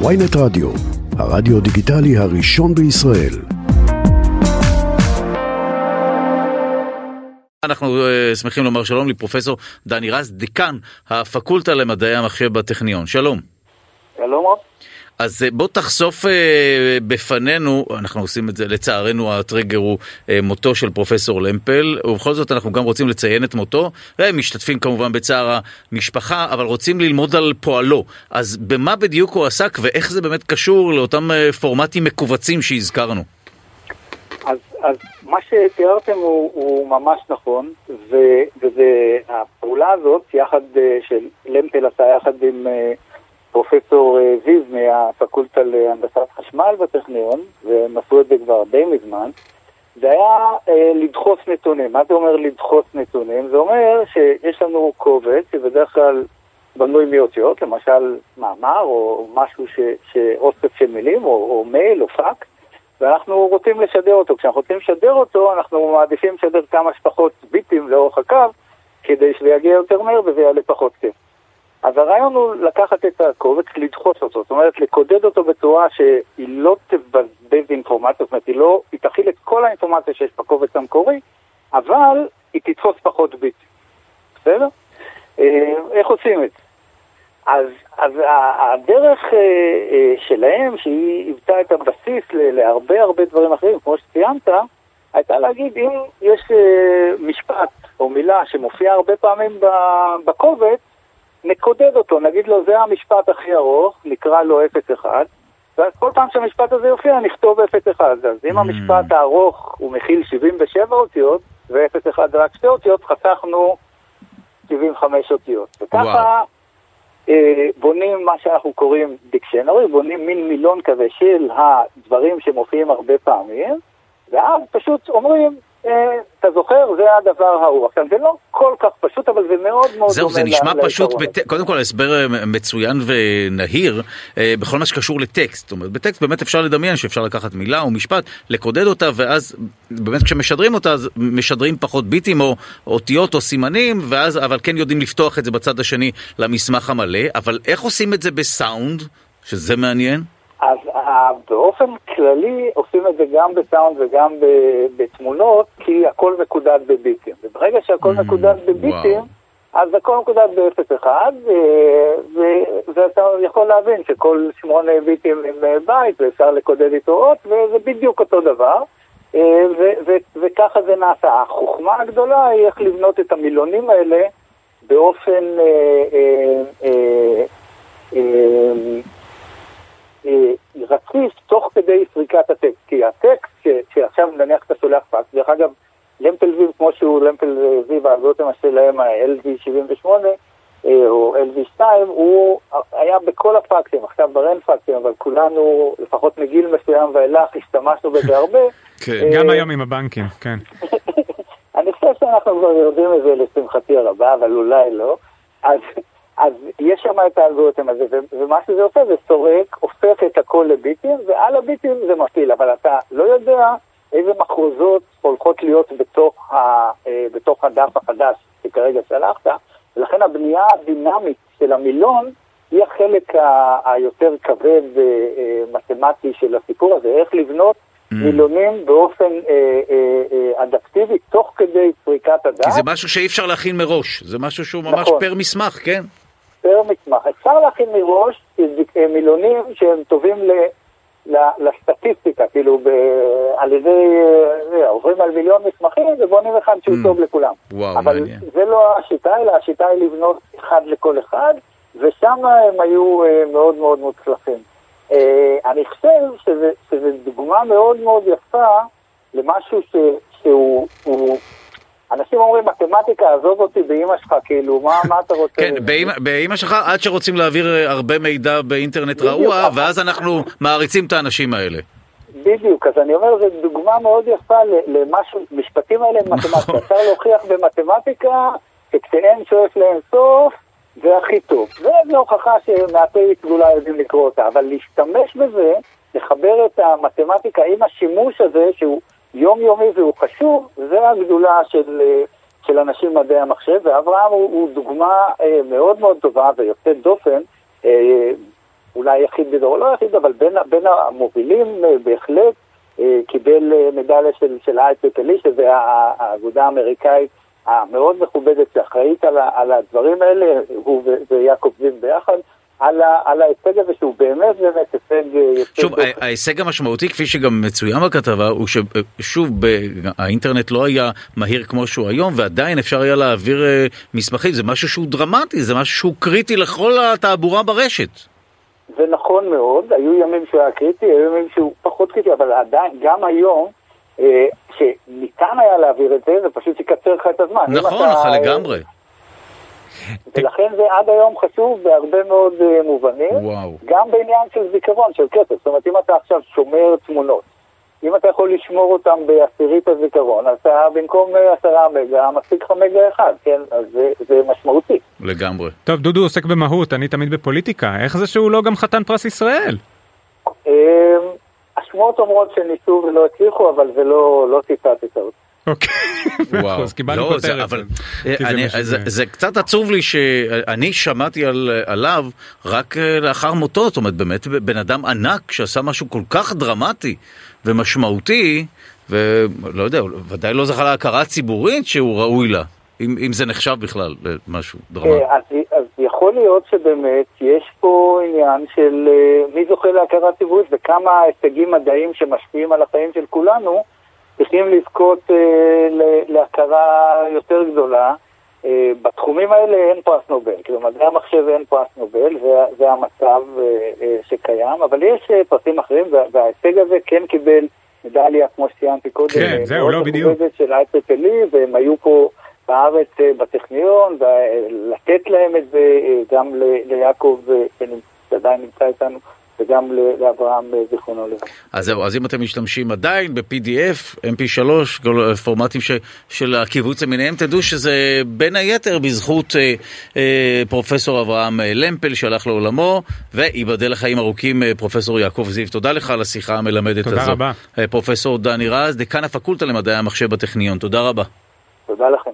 ויינט רדיו, הרדיו דיגיטלי הראשון בישראל. אנחנו uh, שמחים לומר שלום לפרופסור דני רז, דיקן הפקולטה למדעי המחשב בטכניון. שלום. שלום רב. אז uh, בוא תחשוף uh, בפנינו, אנחנו עושים את זה, לצערנו הטריגר הוא uh, מותו של פרופסור למפל, ובכל זאת אנחנו גם רוצים לציין את מותו, ומשתתפים כמובן בצער המשפחה, אבל רוצים ללמוד על פועלו. אז במה בדיוק הוא עסק ואיך זה באמת קשור לאותם uh, פורמטים מכווצים שהזכרנו? אז, אז מה שתיארתם הוא, הוא ממש נכון, ו, והפעולה הזאת, יחד, של למפל עשה יחד עם פרופסור זיו מהפקולטה להנדסת חשמל בטכניון, והם עשו את זה כבר די מזמן, זה היה אה, לדחוס נתונים. מה זה אומר לדחוס נתונים? זה אומר שיש לנו קובץ, שבדרך כלל בנוי מאותיות, למשל מאמר או משהו, ש, שאוסף של מילים, או, או מייל או פאקס, ואנחנו רוצים לשדר אותו. כשאנחנו רוצים לשדר אותו, אנחנו מעדיפים לשדר כמה שפחות ביטים לאורך הקו, כדי שזה יגיע יותר מהר וזה יעלה פחות כסף. אז הרעיון הוא לקחת את הקובץ, לדחוס אותו, זאת אומרת, לקודד אותו בצורה שהיא לא תבזבז אינפורמציה, זאת אומרת, היא לא, היא תכיל את כל האינפורמציה שיש בקובץ המקורי, אבל היא תתפוס פחות ביטים. בסדר? אה, איך עושים את זה? אז, אז הדרך אה, אה, שלהם, שהיא היוותה את הבסיס להרבה הרבה דברים אחרים, כמו שציינת, הייתה להגיד, אם יש משפט או מילה שמופיעה הרבה פעמים בקובץ, נקודד אותו, נגיד לו זה המשפט הכי ארוך, נקרא לו 0-1, ואז כל פעם שהמשפט הזה יופיע נכתוב 0-1. אז אם mm. המשפט הארוך הוא מכיל 77 אותיות, ו-0-1 זה רק שתי אותיות, חסכנו 75 אותיות. וככה אה, בונים מה שאנחנו קוראים דיקשנרי, בונים מין מילון כזה של הדברים שמופיעים הרבה פעמים, ואז פשוט אומרים, אתה זוכר, זה הדבר ההוא. עכשיו, זה לא כל כך פשוט, אבל זה מאוד מאוד זהו, זה נשמע פשוט, בת... קודם כל הסבר אה, מצוין ונהיר אה, בכל מה שקשור לטקסט. זאת אומרת, בטקסט באמת אפשר לדמיין שאפשר לקחת מילה או משפט, לקודד אותה, ואז באמת כשמשדרים אותה, אז משדרים פחות ביטים או אותיות או סימנים, ואז, אבל כן יודעים לפתוח את זה בצד השני למסמך המלא. אבל איך עושים את זה בסאונד, שזה מעניין? אז באופן כללי עושים את זה גם בסאונד וגם בתמונות, כי הכל מקודד בביטים. וברגע שהכל mm, מקודד בביטים, אז הכל מקודד ב-0-1, ואתה יכול להבין שכל שמונה ביטים הם אה, בית, ואפשר לקודד איתו אות, וזה בדיוק אותו דבר. אה, וככה זה נעשה. החוכמה הגדולה היא איך לבנות את המילונים האלה באופן... אה, אה, כדי סריקת הטקסט. כי הטקסט, שעכשיו נניח אתה שולח פקס, דרך אגב, למפל זיו, כמו שהוא למפל זיו, האלגוריתם שלהם, ה-LV78 אה, או LV2, הוא היה בכל הפקסים, עכשיו ברן פקסים, אבל כולנו, לפחות מגיל מסוים ואילך, השתמשנו בזה הרבה. כן, גם היום עם הבנקים, כן. אני חושב שאנחנו כבר יודעים את זה לשמחתי הרבה, אבל אולי לא. אז אז יש שם את האלגוריתם הזה, ומה שזה עושה זה סורק, הופך את הכל לביטים, ועל הביטים זה מפעיל, אבל אתה לא יודע איזה מחרוזות הולכות להיות בתוך, ה, אה, בתוך הדף החדש שכרגע שלחת, ולכן הבנייה הדינמית של המילון היא החלק ה, היותר כבד ומתמטי אה, של הסיפור הזה, איך לבנות mm. מילונים באופן אה, אה, אה, אדפטיבי תוך כדי פריקת הדף. כי זה משהו שאי אפשר להכין מראש, זה משהו שהוא ממש נכון. פר מסמך, כן? פר מסמך. אפשר להכין מראש מילונים שהם טובים ל... לסטטיסטיקה, כאילו ב, על ידי, אה, עוברים על מיליון מסמכים ובונים אחד שהוא mm. טוב לכולם. וואו, אבל מעניין. זה לא השיטה, אלא השיטה היא לבנות אחד לכל אחד, ושם הם היו מאוד מאוד מוצלחים. אני חושב שזו דוגמה מאוד מאוד יפה למשהו ש, שהוא אנשים אומרים, מתמטיקה, עזוב אותי באימא שלך, כאילו, מה, מה אתה רוצה? כן, באימא שלך, עד שרוצים להעביר אה, הרבה מידע באינטרנט רעוע, ואז אנחנו מעריצים את האנשים האלה. בדיוק, אז אני אומר, זו דוגמה מאוד יפה למשהו, משפטים האלה הם מתמטיקה. נכון. אפשר להוכיח במתמטיקה שכשאין שואף לאינסוף, זה הכי טוב. זו הוכחה שמעטי סגולה יודעים לקרוא אותה, אבל להשתמש בזה, לחבר את המתמטיקה עם השימוש הזה, שהוא... יומיומי והוא חשוב, זה הגדולה של, אה, של אנשים מדעי המחשב, ואברהם הוא, הוא דוגמה אה, מאוד מאוד טובה ויוצאת דופן, אה, אולי יחיד או לא היחיד, אבל בין, בין המובילים בהחלט קיבל מדליה של, של אייטק אלי, שזה האגודה האמריקאית המאוד מכובדת שאחראית על, על הדברים האלה, הוא ויעקב זיו ביחד. על ההישג הזה שהוא באמת באמת הישג... שוב, ההישג המשמעותי כפי שגם מצוין בכתבה הוא ששוב האינטרנט לא היה מהיר כמו שהוא היום ועדיין אפשר היה להעביר מסמכים, זה משהו שהוא דרמטי, זה משהו שהוא קריטי לכל התעבורה ברשת. זה נכון מאוד, היו ימים שהוא היה קריטי, היו ימים שהוא פחות קריטי, אבל עדיין, גם היום, שניתן היה להעביר את זה, זה פשוט יקצר לך את הזמן. נכון, נכון, לגמרי. ולכן זה עד היום חשוב בהרבה מאוד מובנים, וואו. גם בעניין של זיכרון, של כסף. זאת אומרת, אם אתה עכשיו שומר תמונות, אם אתה יכול לשמור אותם בעשירית הזיכרון, אז אתה במקום עשרה מגה, מספיק לך מגה אחד, כן? אז זה, זה משמעותי. לגמרי. טוב, דודו עוסק במהות, אני תמיד בפוליטיקה. איך זה שהוא לא גם חתן פרס ישראל? השמועות אומרות שניסו ולא הצליחו, אבל זה לא, לא ציטטת אותי. אוקיי, וואו, אז קיבלנו לא, כותרת. זה, אבל כי זה קצת עצוב לי שאני שמעתי על, עליו רק אה, לאחר מותו, זאת אומרת באמת בן אדם ענק שעשה משהו כל כך דרמטי ומשמעותי, ולא יודע, ודאי לא זכה להכרה ציבורית שהוא ראוי לה, אם, אם זה נחשב בכלל למשהו דרמטי. אז, אז יכול להיות שבאמת יש פה עניין של מי זוכה להכרה ציבורית וכמה הישגים מדעיים שמשפיעים על החיים של כולנו צריכים לזכות uh, להכרה יותר גדולה. Uh, בתחומים האלה אין פרס נובל, כאילו מדעי המחשב אין פרס נובל, זה, זה המצב uh, uh, שקיים, אבל יש uh, פרסים אחרים וה, וההישג הזה כן קיבל מדליה, כמו שציינתי קודם, כן, זהו, מאוד לא, בדיוק. של אייפק אלי, והם היו פה בארץ אה, בטכניון, ולתת להם את זה אה, גם ליעקב, אה, שעדיין נמצא איתנו, וגם ל- לאברהם אה, זיכרונו לברכה. אז זהו, אז אם אתם משתמשים עדיין ב-PDF, MP3, כל הפורמטים ש, של הקיבוץ למיניהם, תדעו שזה בין היתר בזכות אה, אה, פרופסור אברהם אה, למפל שהלך לעולמו, וייבדל לחיים ארוכים אה, פרופסור יעקב זיו. תודה לך על השיחה המלמדת תודה הזו. רבה. אה, פרופסור דני רז, דיקן הפקולטה למדעי המחשב בטכניון, תודה רבה. תודה לכם.